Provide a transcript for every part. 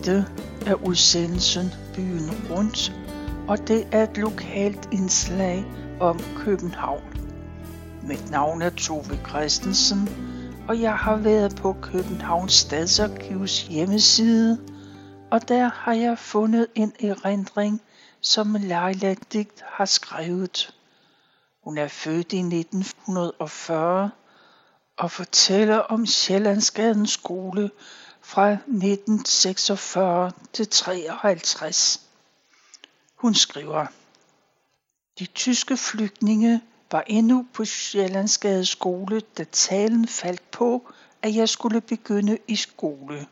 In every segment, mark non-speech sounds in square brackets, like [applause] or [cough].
Dette er udsendelsen Byen Rundt, og det er et lokalt indslag om København. Mit navn er Tove Christensen, og jeg har været på Københavns Stadsarkivs hjemmeside, og der har jeg fundet en erindring, som Leila Digt har skrevet. Hun er født i 1940 og fortæller om Sjællandsgadens skole fra 1946 til 53. Hun skriver, De tyske flygtninge var endnu på Sjællandsgade skole, da talen faldt på, at jeg skulle begynde i skole.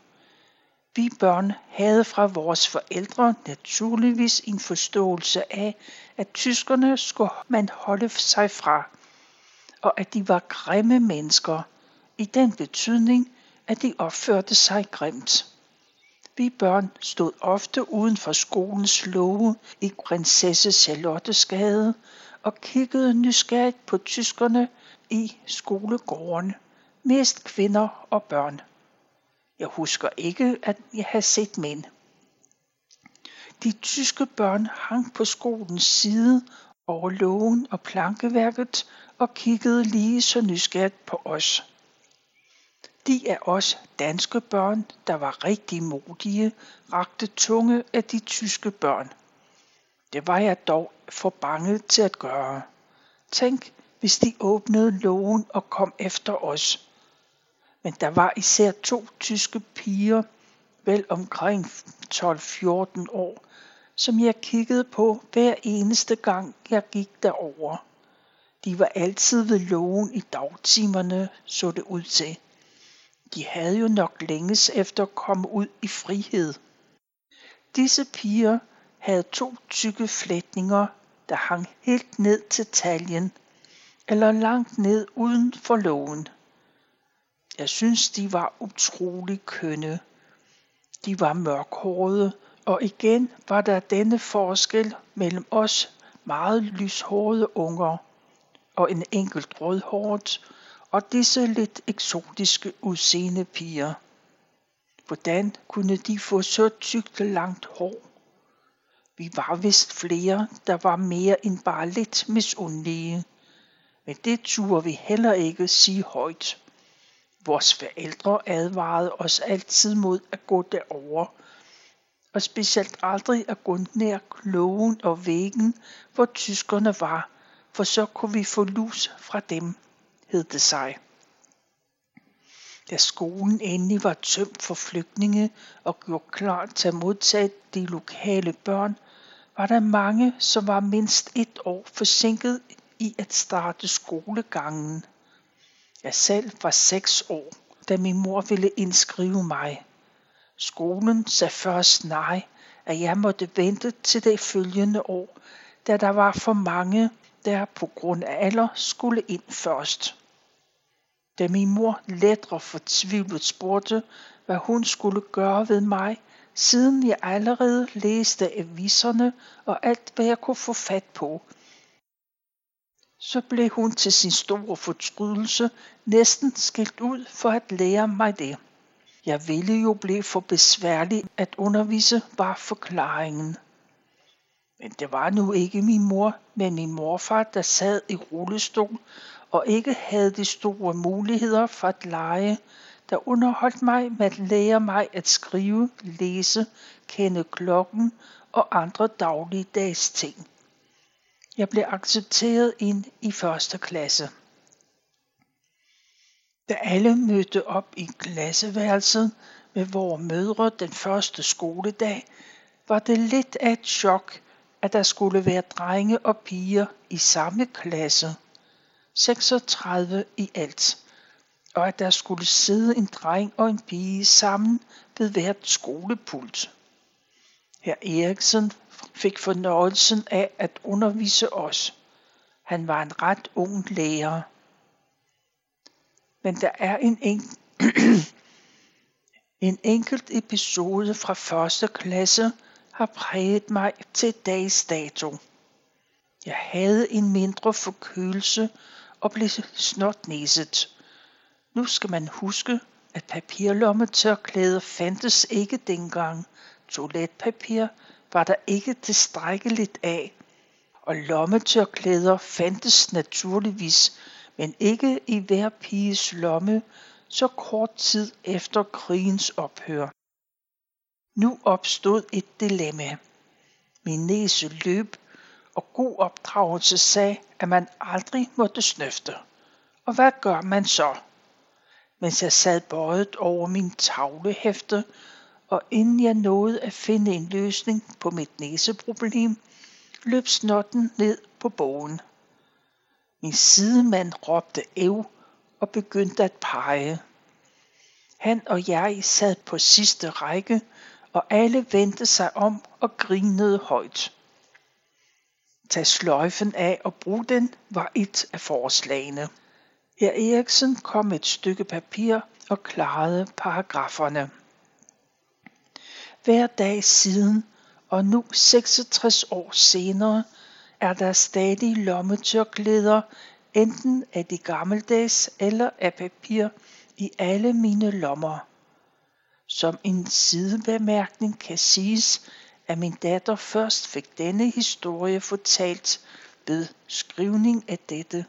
Vi børn havde fra vores forældre naturligvis en forståelse af, at tyskerne skulle man holde sig fra, og at de var grimme mennesker, i den betydning, at de opførte sig grimt. Vi børn stod ofte uden for skolens låge i prinsesse Charlottes gade og kiggede nysgerrigt på tyskerne i skolegården, mest kvinder og børn. Jeg husker ikke, at jeg har set mænd. De tyske børn hang på skolens side over lågen og plankeværket og kiggede lige så nysgerrigt på os. De af os danske børn, der var rigtig modige, rakte tunge af de tyske børn. Det var jeg dog for bange til at gøre. Tænk, hvis de åbnede lågen og kom efter os. Men der var især to tyske piger, vel omkring 12-14 år, som jeg kiggede på hver eneste gang, jeg gik derover. De var altid ved lågen i dagtimerne, så det ud til. De havde jo nok længes efter at komme ud i frihed. Disse piger havde to tykke flætninger, der hang helt ned til taljen, eller langt ned uden for lågen. Jeg synes, de var utrolig kønne. De var mørkhårede, og igen var der denne forskel mellem os meget lyshårede unger og en enkelt rødhåret og disse lidt eksotiske udseende piger. Hvordan kunne de få så tykt langt hår? Vi var vist flere, der var mere end bare lidt misundelige. Men det turde vi heller ikke sige højt. Vores forældre advarede os altid mod at gå derover, og specielt aldrig at gå nær klogen og væggen, hvor tyskerne var, for så kunne vi få lus fra dem hed det sig. Da skolen endelig var tømt for flygtninge og gjort klar til at modtage de lokale børn, var der mange, som var mindst et år forsinket i at starte skolegangen. Jeg selv var seks år, da min mor ville indskrive mig. Skolen sagde først nej, at jeg måtte vente til det følgende år, da der var for mange, der på grund af alder skulle ind først. Da min mor lettere fortvivlet spurgte, hvad hun skulle gøre ved mig, siden jeg allerede læste aviserne og alt, hvad jeg kunne få fat på. Så blev hun til sin store fortrydelse næsten skilt ud for at lære mig det. Jeg ville jo blive for besværlig at undervise, var forklaringen. Men det var nu ikke min mor, men min morfar, der sad i rullestol og ikke havde de store muligheder for at lege, der underholdt mig med at lære mig at skrive, læse, kende klokken og andre dagligdags ting. Jeg blev accepteret ind i første klasse. Da alle mødte op i klasseværelset med vores mødre den første skoledag, var det lidt af et chok, at der skulle være drenge og piger i samme klasse. 36 i alt, og at der skulle sidde en dreng og en pige sammen ved hvert skolepult. Herr Eriksen fik fornøjelsen af at undervise os. Han var en ret ung lærer. Men der er en, en, [clears throat] en enkelt episode fra første klasse, har præget mig til dags dato. Jeg havde en mindre forkølelse og blev snotnæset. Nu skal man huske, at papirlommetørklæder fandtes ikke dengang. Toiletpapir var der ikke tilstrækkeligt af. Og lommetørklæder fandtes naturligvis, men ikke i hver piges lomme, så kort tid efter krigens ophør. Nu opstod et dilemma. Min næse løb, og god opdragelse sagde, at man aldrig måtte snøfte. Og hvad gør man så? Mens jeg sad bøjet over min tavlehæfte, og inden jeg nåede at finde en løsning på mit næseproblem, løb snotten ned på bogen. Min sidemand råbte ev og begyndte at pege. Han og jeg sad på sidste række, og alle vendte sig om og grinede højt. Tag sløjfen af og brug den, var et af forslagene. Ja, Eriksen kom med et stykke papir og klarede paragraferne. Hver dag siden, og nu 66 år senere, er der stadig lommetørklæder, enten af de gammeldags eller af papir, i alle mine lommer. Som en sidebemærkning kan siges, at min datter først fik denne historie fortalt ved skrivning af dette.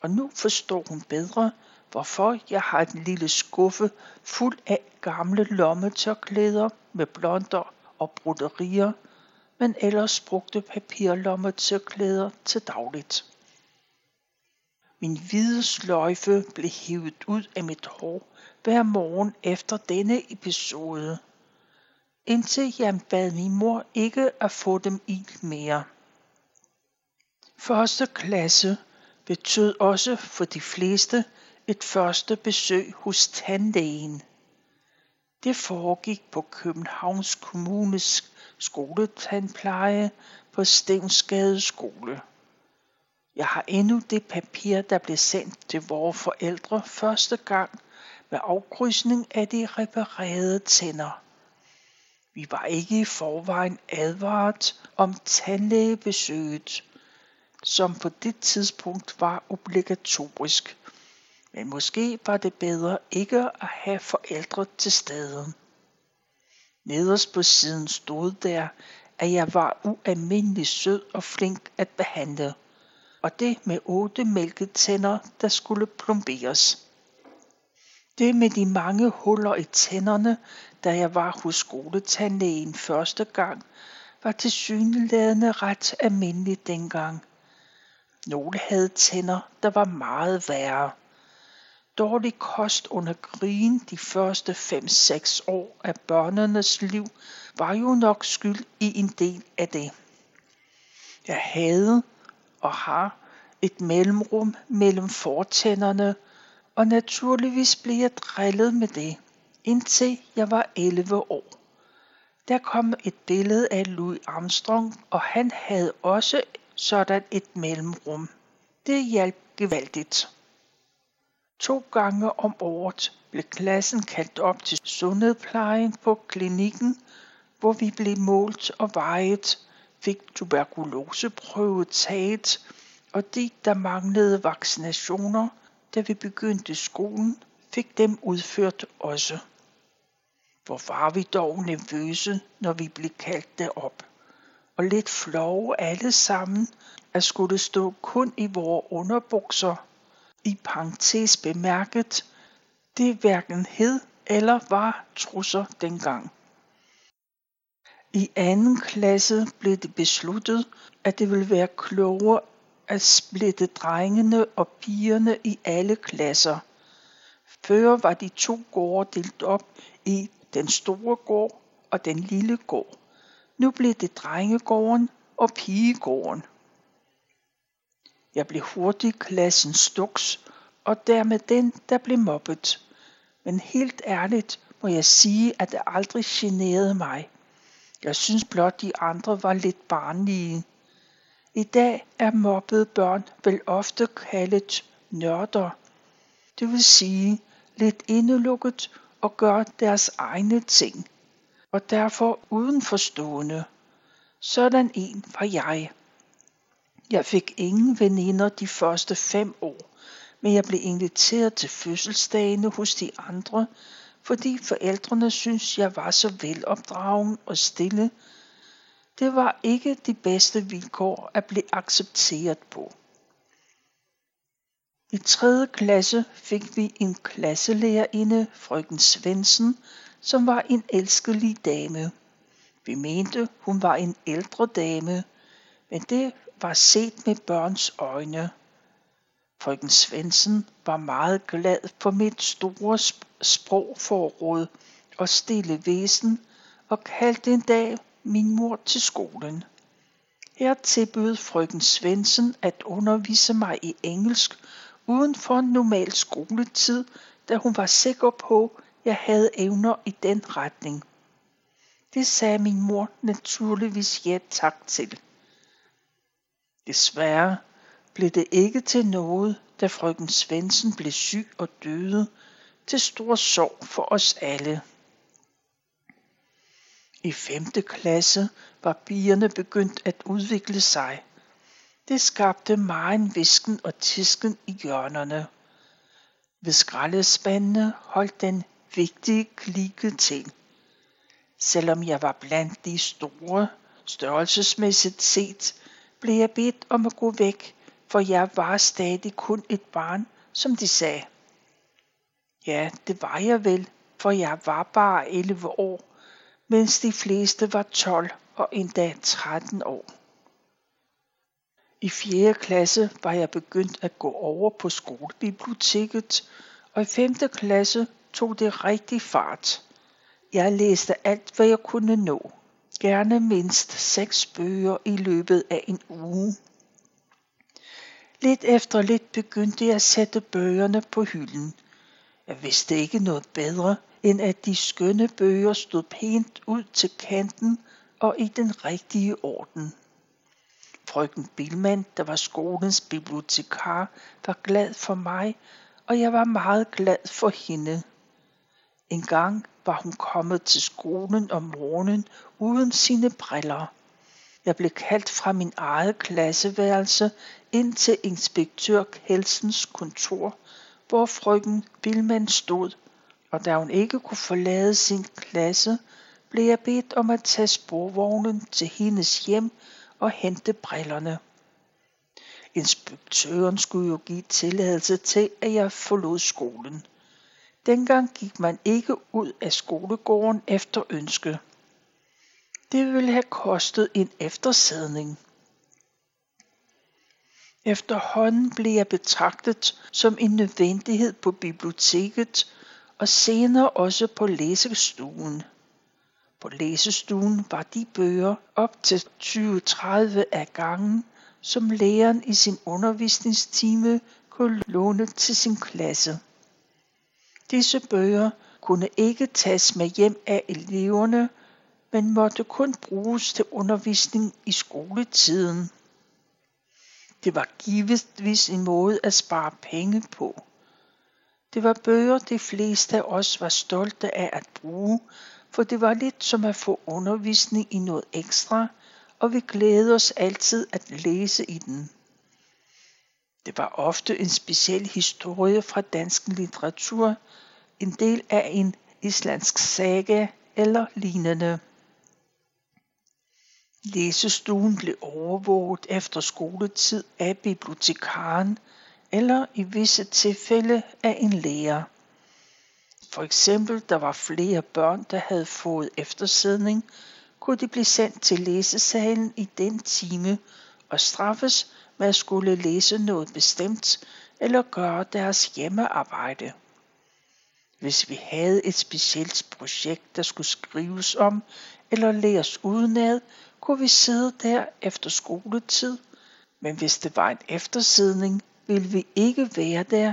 Og nu forstår hun bedre, hvorfor jeg har en lille skuffe fuld af gamle lommetørklæder med blonder og broderier, men ellers brugte papirlommetørklæder til dagligt. Min hvide sløjfe blev hævet ud af mit hår hver morgen efter denne episode, indtil jeg bad min mor ikke at få dem i mere. Første klasse betød også for de fleste et første besøg hos tandlægen. Det foregik på Københavns Kommunes skoletandpleje på Stensgade skole. Jeg har endnu det papir, der blev sendt til vores forældre første gang med afkrydsning af de reparerede tænder. Vi var ikke i forvejen advaret om tandlægebesøget, som på det tidspunkt var obligatorisk. Men måske var det bedre ikke at have forældre til stede. Nederst på siden stod der, at jeg var ualmindelig sød og flink at behandle og det med otte mælketænder, der skulle plomberes. Det med de mange huller i tænderne, da jeg var hos skoletandlægen første gang, var tilsyneladende ret almindeligt dengang. Nogle havde tænder, der var meget værre. Dårlig kost under krigen de første 5-6 år af børnenes liv var jo nok skyld i en del af det. Jeg havde og har et mellemrum mellem fortænderne, og naturligvis blev jeg drillet med det, indtil jeg var 11 år. Der kom et billede af Louis Armstrong, og han havde også sådan et mellemrum. Det hjalp gevaldigt. To gange om året blev klassen kaldt op til sundhedsplejen på klinikken, hvor vi blev målt og vejet fik tuberkuloseprøve taget, og de, der manglede vaccinationer, da vi begyndte skolen, fik dem udført også. Hvor var vi dog nervøse, når vi blev kaldt derop, og lidt flove alle sammen, at skulle stå kun i vores underbukser. I parentes bemærket, det hverken hed eller var trusser dengang. I anden klasse blev det besluttet, at det ville være klogere at splitte drengene og pigerne i alle klasser. Før var de to gårde delt op i den store gård og den lille gård. Nu blev det drengegården og pigegården. Jeg blev hurtigt klassens stuks, og dermed den, der blev mobbet. Men helt ærligt må jeg sige, at det aldrig generede mig. Jeg synes blot, de andre var lidt barnlige. I dag er mobbede børn vel ofte kaldet nørder. Det vil sige lidt indelukket og gør deres egne ting, og derfor udenforstående. Sådan en var jeg. Jeg fik ingen veninder de første fem år, men jeg blev inviteret til fødselsdagene hos de andre, fordi forældrene syntes, jeg var så velopdragen og stille. Det var ikke de bedste vilkår at blive accepteret på. I tredje klasse fik vi en klasselærerinde, frøken Svendsen, som var en elskelig dame. Vi mente, hun var en ældre dame, men det var set med børns øjne. Frøken Svendsen var meget glad for mit store sprogforråd og stille væsen og kaldte en dag min mor til skolen. Her tilbød frøken Svendsen at undervise mig i engelsk uden for normal skoletid, da hun var sikker på, jeg havde evner i den retning. Det sagde min mor naturligvis ja tak til. Desværre blev det ikke til noget, da frøken Svendsen blev syg og døde, til stor sorg for os alle. I femte klasse var pigerne begyndt at udvikle sig. Det skabte meget visken og tisken i hjørnerne. Ved skraldespandene holdt den vigtige klike til. Selvom jeg var blandt de store, størrelsesmæssigt set, blev jeg bedt om at gå væk, for jeg var stadig kun et barn, som de sagde. Ja, det var jeg vel, for jeg var bare 11 år, mens de fleste var 12 og endda 13 år. I 4. klasse var jeg begyndt at gå over på skolebiblioteket, og i 5. klasse tog det rigtig fart. Jeg læste alt, hvad jeg kunne nå. Gerne mindst seks bøger i løbet af en uge. Lidt efter lidt begyndte jeg at sætte bøgerne på hylden. Jeg vidste ikke noget bedre, end at de skønne bøger stod pænt ud til kanten og i den rigtige orden. Frøken Bilman, der var skolens bibliotekar, var glad for mig, og jeg var meget glad for hende. En gang var hun kommet til skolen om morgenen uden sine briller. Jeg blev kaldt fra min eget klasseværelse ind til inspektør Kelsens kontor, hvor frøken Bilman stod, og da hun ikke kunne forlade sin klasse, blev jeg bedt om at tage sporvognen til hendes hjem og hente brillerne. Inspektøren skulle jo give tilladelse til, at jeg forlod skolen. Dengang gik man ikke ud af skolegården efter ønske. Det ville have kostet en eftersædning. Efterhånden blev jeg betragtet som en nødvendighed på biblioteket og senere også på læsestuen. På læsestuen var de bøger op til 20-30 af gangen, som læreren i sin undervisningstime kunne låne til sin klasse. Disse bøger kunne ikke tages med hjem af eleverne, men måtte kun bruges til undervisning i skoletiden. Det var givetvis en måde at spare penge på. Det var bøger, de fleste af os var stolte af at bruge, for det var lidt som at få undervisning i noget ekstra, og vi glædede os altid at læse i den. Det var ofte en speciel historie fra dansk litteratur, en del af en islandsk saga eller lignende. Læsestuen blev overvåget efter skoletid af bibliotekaren eller i visse tilfælde af en lærer. For eksempel, der var flere børn, der havde fået eftersædning, kunne de blive sendt til læsesalen i den time og straffes med at skulle læse noget bestemt eller gøre deres hjemmearbejde. Hvis vi havde et specielt projekt, der skulle skrives om eller læres udenad, kunne vi sidde der efter skoletid, men hvis det var en eftersidning, ville vi ikke være der,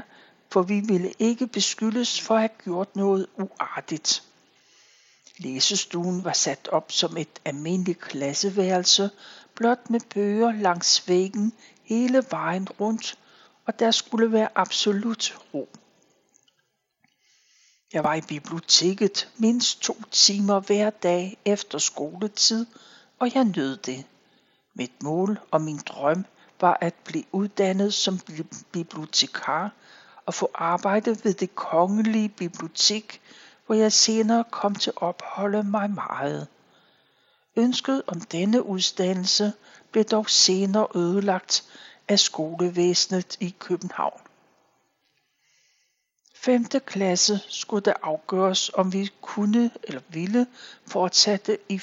for vi ville ikke beskyldes for at have gjort noget uartigt. Læsestuen var sat op som et almindeligt klasseværelse, blot med bøger langs væggen hele vejen rundt, og der skulle være absolut ro. Jeg var i biblioteket mindst to timer hver dag efter skoletid, og jeg nød det. Mit mål og min drøm var at blive uddannet som bibliotekar at få arbejde ved det kongelige bibliotek, hvor jeg senere kom til at opholde mig meget. Ønsket om denne uddannelse blev dog senere ødelagt af skolevæsenet i København. 5. klasse skulle det afgøres, om vi kunne eller ville fortsætte i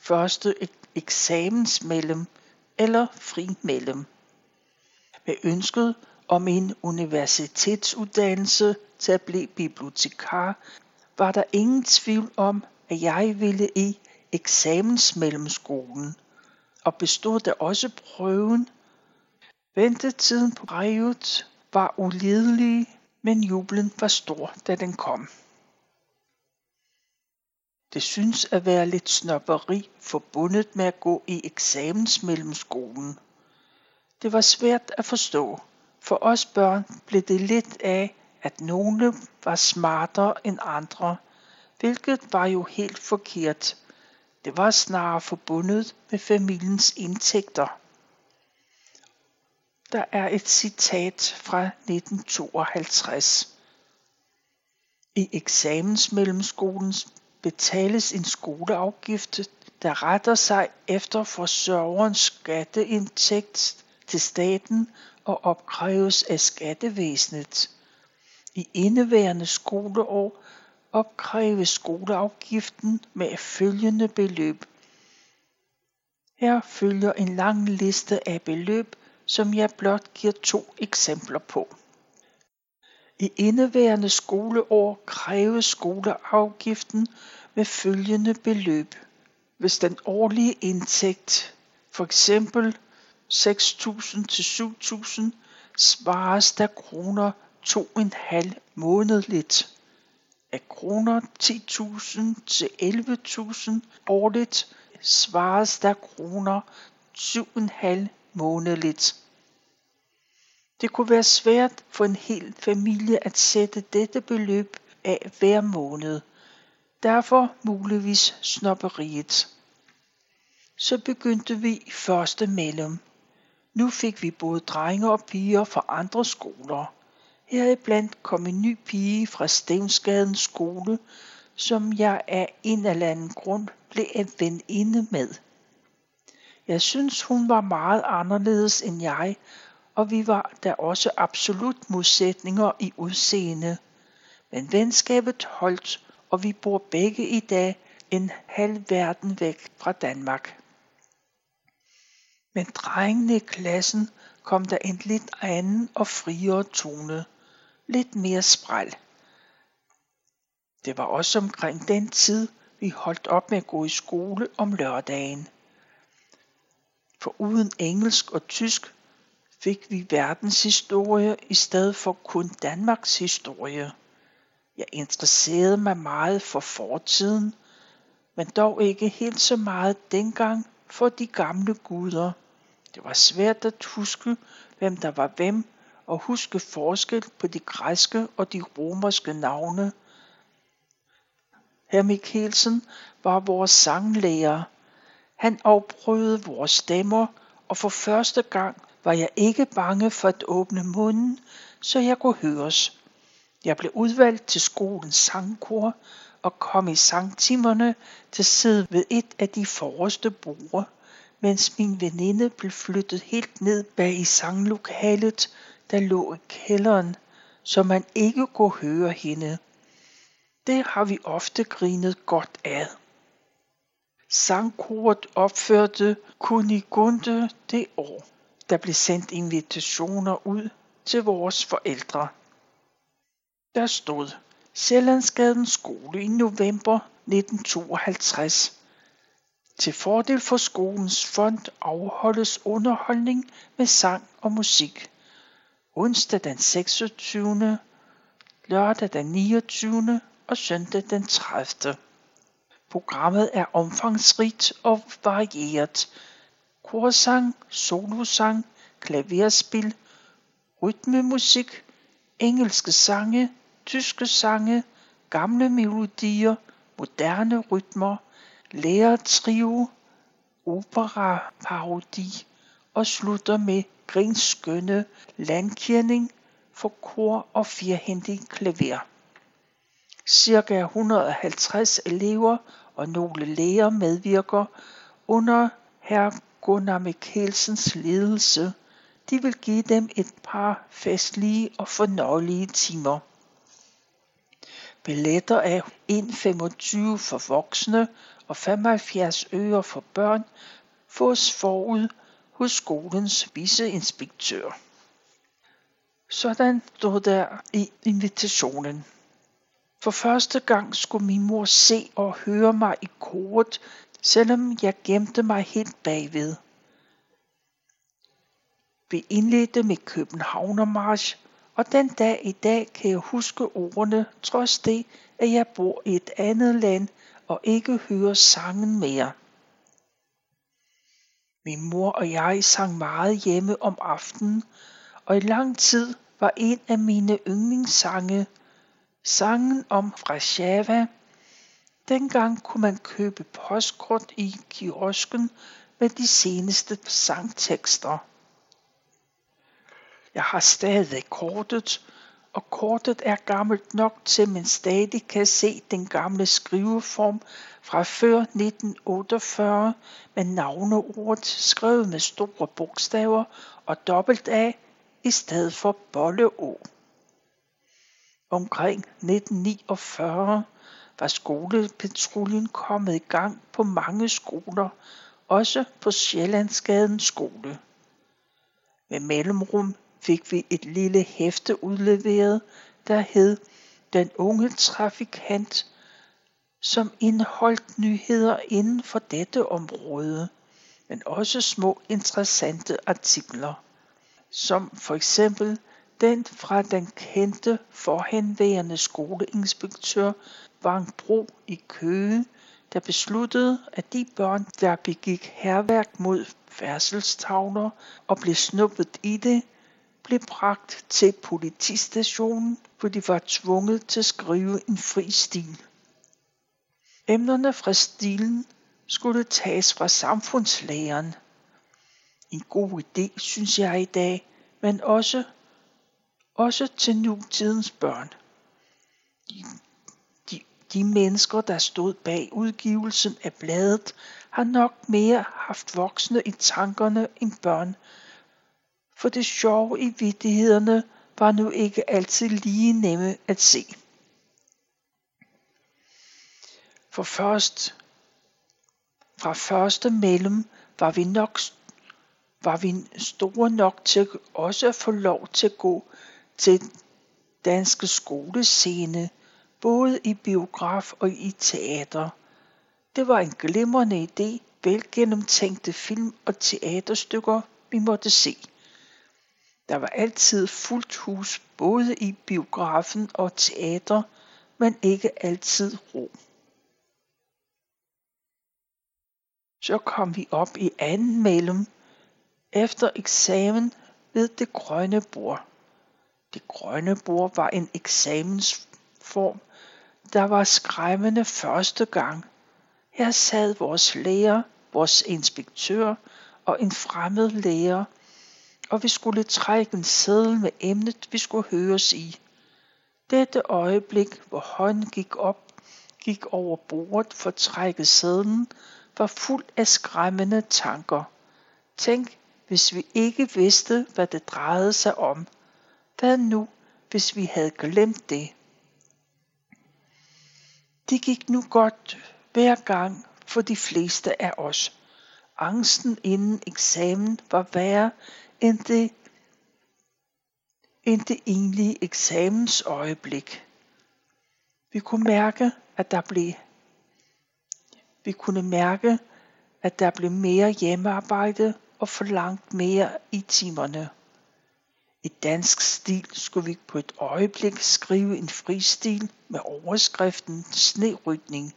første eksamensmellem eller fri mellem. Med ønsket om en universitetsuddannelse til at blive bibliotekar, var der ingen tvivl om, at jeg ville i eksamensmellemskolen, og bestod der også prøven. Ventetiden på brevet var ulidelig, men jublen var stor, da den kom. Det synes at være lidt snopperi forbundet med at gå i eksamensmellemskolen. Det var svært at forstå. For os børn blev det lidt af, at nogle var smartere end andre, hvilket var jo helt forkert. Det var snarere forbundet med familiens indtægter. Der er et citat fra 1952. I eksamensmellemskolens betales en skoleafgift, der retter sig efter forsørgerens skatteindtægt til staten og opkræves af skattevæsenet. I indeværende skoleår opkræves skoleafgiften med følgende beløb. Her følger en lang liste af beløb, som jeg blot giver to eksempler på. I indeværende skoleår kræves skoleafgiften med følgende beløb. Hvis den årlige indtægt, for eksempel 6.000 til 7.000, svares der kroner 2,5 månedligt. Af kroner 10.000 til 11.000 årligt svares der kroner 7,5 månedligt. Det kunne være svært for en hel familie at sætte dette beløb af hver måned. Derfor muligvis snopperiet. Så begyndte vi i første mellem. Nu fik vi både drenge og piger fra andre skoler. Heriblandt kom en ny pige fra Stensgadens skole, som jeg af en eller anden grund blev en veninde med. Jeg synes hun var meget anderledes end jeg, og vi var da også absolut modsætninger i udseende. Men venskabet holdt, og vi bor begge i dag en halv verden væk fra Danmark. Men drengene i klassen kom der en lidt anden og friere tone. Lidt mere spræl. Det var også omkring den tid, vi holdt op med at gå i skole om lørdagen. For uden engelsk og tysk fik vi verdenshistorie i stedet for kun Danmarks historie. Jeg interesserede mig meget for fortiden, men dog ikke helt så meget dengang for de gamle guder. Det var svært at huske, hvem der var hvem, og huske forskel på de græske og de romerske navne. Herr Mikkelsen var vores sanglærer. Han afprøvede vores stemmer, og for første gang var jeg ikke bange for at åbne munden, så jeg kunne høres. Jeg blev udvalgt til skolens sangkor og kom i sangtimerne til at sidde ved et af de forreste borde, mens min veninde blev flyttet helt ned bag i sanglokalet, der lå i kælderen, så man ikke kunne høre hende. Det har vi ofte grinet godt af. Sangkoret opførte Kunigunde det år. Der blev sendt invitationer ud til vores forældre. Der stod Sjællandsgadens skole i november 1952. Til fordel for skolens fond afholdes underholdning med sang og musik. Onsdag den 26., lørdag den 29. og søndag den 30. Programmet er omfangsrigt og varieret, korsang, solosang, klaverspil, rytmemusik, engelske sange, tyske sange, gamle melodier, moderne rytmer, lærertrio, opera, parodi og slutter med grinskønne landkirning for kor og firhændig klaver. Cirka 150 elever og nogle læger medvirker under herr Gunnar Mikkelsens ledelse. De vil give dem et par festlige og fornøjelige timer. Billetter er 1,25 for voksne og 75 øre for børn fås forud hos skolens viceinspektør. Sådan stod der i invitationen. For første gang skulle min mor se og høre mig i koret, selvom jeg gemte mig helt bagved. Vi indledte med Københavnermarsch, og den dag i dag kan jeg huske ordene, trods det, at jeg bor i et andet land og ikke hører sangen mere. Min mor og jeg sang meget hjemme om aftenen, og i lang tid var en af mine yndlingssange sangen om Warszawa. Dengang kunne man købe postkort i kiosken med de seneste sangtekster. Jeg har stadig kortet, og kortet er gammelt nok til, at man stadig kan se den gamle skriveform fra før 1948 med navneordet skrevet med store bogstaver og dobbelt A i stedet for bolle O. Omkring 1949 var skolepatruljen kommet i gang på mange skoler, også på Sjællandsgaden skole. Med mellemrum fik vi et lille hæfte udleveret, der hed Den unge trafikant, som indeholdt nyheder inden for dette område, men også små interessante artikler, som for eksempel den fra den kendte forhenværende skoleinspektør Bro i Køge, der besluttede, at de børn, der begik herværk mod færdselstavler og blev snuppet i det, blev bragt til politistationen, hvor de var tvunget til at skrive en fri stil. Emnerne fra stilen skulle tages fra samfundslæren. En god idé, synes jeg i dag, men også, også til nutidens børn. De, de, de mennesker, der stod bag udgivelsen af bladet, har nok mere haft voksne i tankerne end børn, for det sjove i vidtighederne var nu ikke altid lige nemme at se. For først, fra første mellem var vi nok var vi store nok til også at få lov til at gå til danske skolescene, både i biograf og i teater. Det var en glimrende idé, velgennemtænkte film og teaterstykker, vi måtte se. Der var altid fuldt hus både i biografen og teater, men ikke altid ro. Så kom vi op i anden mellem efter eksamen ved det grønne bord. Det grønne bord var en eksamensform, der var skræmmende første gang. Her sad vores lærer, vores inspektør og en fremmed lærer og vi skulle trække en seddel med emnet, vi skulle høres i. Dette øjeblik, hvor hånden gik op, gik over bordet for at trække sedlen, var fuld af skræmmende tanker. Tænk, hvis vi ikke vidste, hvad det drejede sig om. Hvad nu, hvis vi havde glemt det? Det gik nu godt hver gang for de fleste af os. Angsten inden eksamen var værre end det, end det egentlige eksamensøjeblik. Vi kunne mærke, at der blev vi kunne mærke, at der blev mere hjemmearbejde og forlangt mere i timerne. I dansk stil skulle vi på et øjeblik skrive en fristil med overskriften snerydning.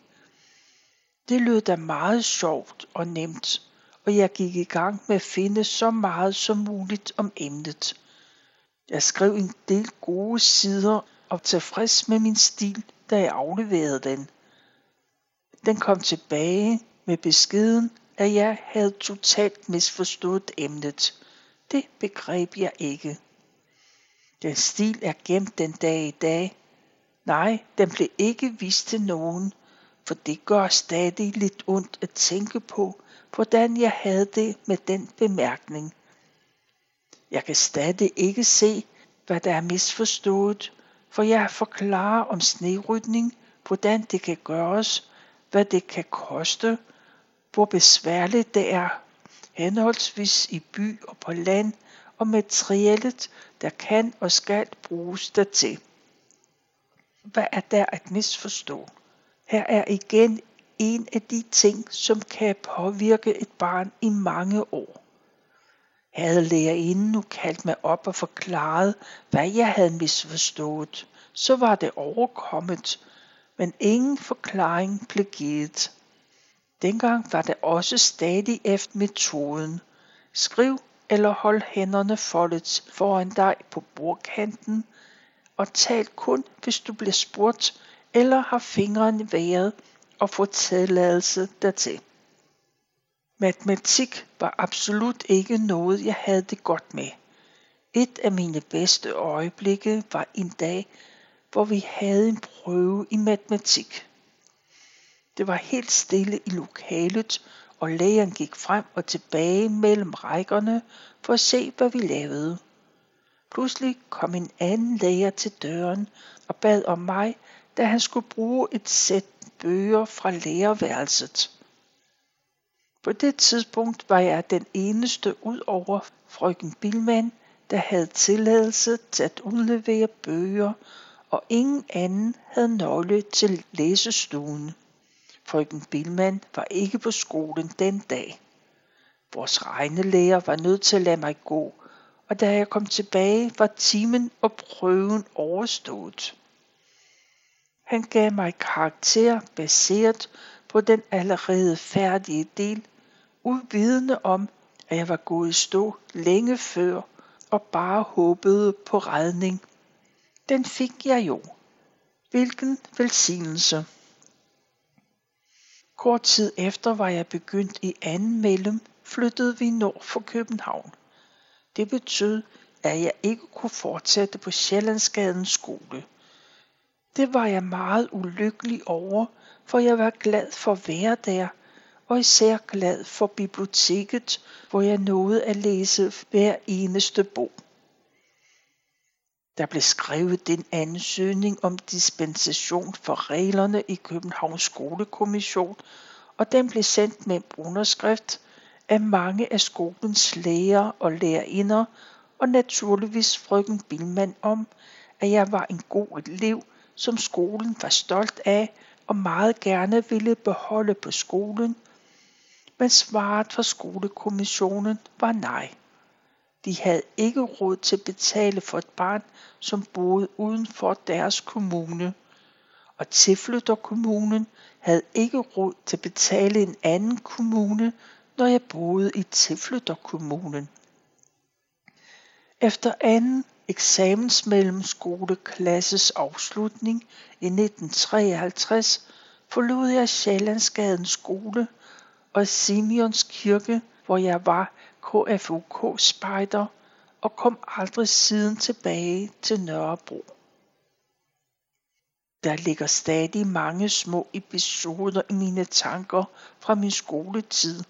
Det lød da meget sjovt og nemt, og jeg gik i gang med at finde så meget som muligt om emnet. Jeg skrev en del gode sider og tilfreds med min stil, da jeg afleverede den. Den kom tilbage med beskeden, at jeg havde totalt misforstået emnet. Det begreb jeg ikke. Den stil er gemt den dag i dag. Nej, den blev ikke vist til nogen, for det gør stadig lidt ondt at tænke på, hvordan jeg havde det med den bemærkning. Jeg kan stadig ikke se, hvad der er misforstået, for jeg forklarer om snerydning, hvordan det kan gøres, hvad det kan koste, hvor besværligt det er, henholdsvis i by og på land, og materialet, der kan og skal bruges dertil. Hvad er der at misforstå? Her er igen en af de ting, som kan påvirke et barn i mange år. Havde lærerinden nu kaldt mig op og forklaret, hvad jeg havde misforstået, så var det overkommet, men ingen forklaring blev givet. Dengang var det også stadig efter metoden. Skriv eller hold hænderne foldet foran dig på bordkanten, og tal kun, hvis du bliver spurgt, eller har fingrene været at få tilladelse dertil. Matematik var absolut ikke noget, jeg havde det godt med. Et af mine bedste øjeblikke var en dag, hvor vi havde en prøve i matematik. Det var helt stille i lokalet, og lægeren gik frem og tilbage mellem rækkerne for at se, hvad vi lavede. Pludselig kom en anden læger til døren og bad om mig, da han skulle bruge et sæt bøger fra lærerværelset. På det tidspunkt var jeg den eneste ud over frøken Bilman, der havde tilladelse til at udlevere bøger, og ingen anden havde nøgle til læsestuen. Frøken Bilman var ikke på skolen den dag. Vores regnelærer var nødt til at lade mig gå, og da jeg kom tilbage, var timen og prøven overstået. Han gav mig karakter baseret på den allerede færdige del, uvidende om, at jeg var gået i stå længe før og bare håbede på redning. Den fik jeg jo. Hvilken velsignelse. Kort tid efter var jeg begyndt i anden mellem, flyttede vi nord for København. Det betød, at jeg ikke kunne fortsætte på Sjællandsgadens skole. Det var jeg meget ulykkelig over, for jeg var glad for at være der, og især glad for biblioteket, hvor jeg nåede at læse hver eneste bog. Der blev skrevet en ansøgning om dispensation for reglerne i Københavns skolekommission, og den blev sendt med underskrift af mange af skolens lærer og lærerinder, og naturligvis frøken Bilman om, at jeg var en god elev, som skolen var stolt af og meget gerne ville beholde på skolen, men svaret fra skolekommissionen var nej. De havde ikke råd til at betale for et barn, som boede uden for deres kommune, og tilflytterkommunen havde ikke råd til at betale en anden kommune, når jeg boede i tilflytterkommunen. Efter anden eksamensmellemskoleklasses afslutning i 1953 forlod jeg Sjællandsgadens skole og Simeons kirke, hvor jeg var KFUK-spejder og kom aldrig siden tilbage til Nørrebro. Der ligger stadig mange små episoder i mine tanker fra min skoletid,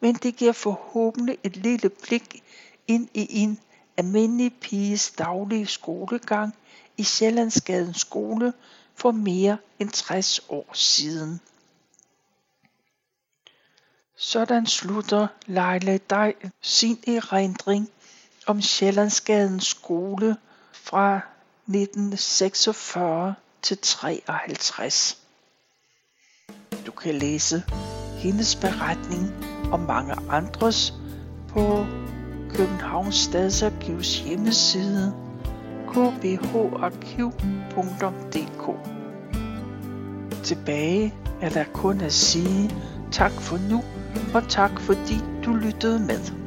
men det giver forhåbentlig et lille blik ind i en almindelig piges daglige skolegang i Sjællandsgadens skole for mere end 60 år siden. Sådan slutter Leila Dej sin erindring om Sjællandsgadens skole fra 1946 til 53. Du kan læse hendes beretning og mange andres på Københavns Stadsarkivs hjemmeside kbharkiv.dk Tilbage er der kun at sige tak for nu, og tak fordi du lyttede med.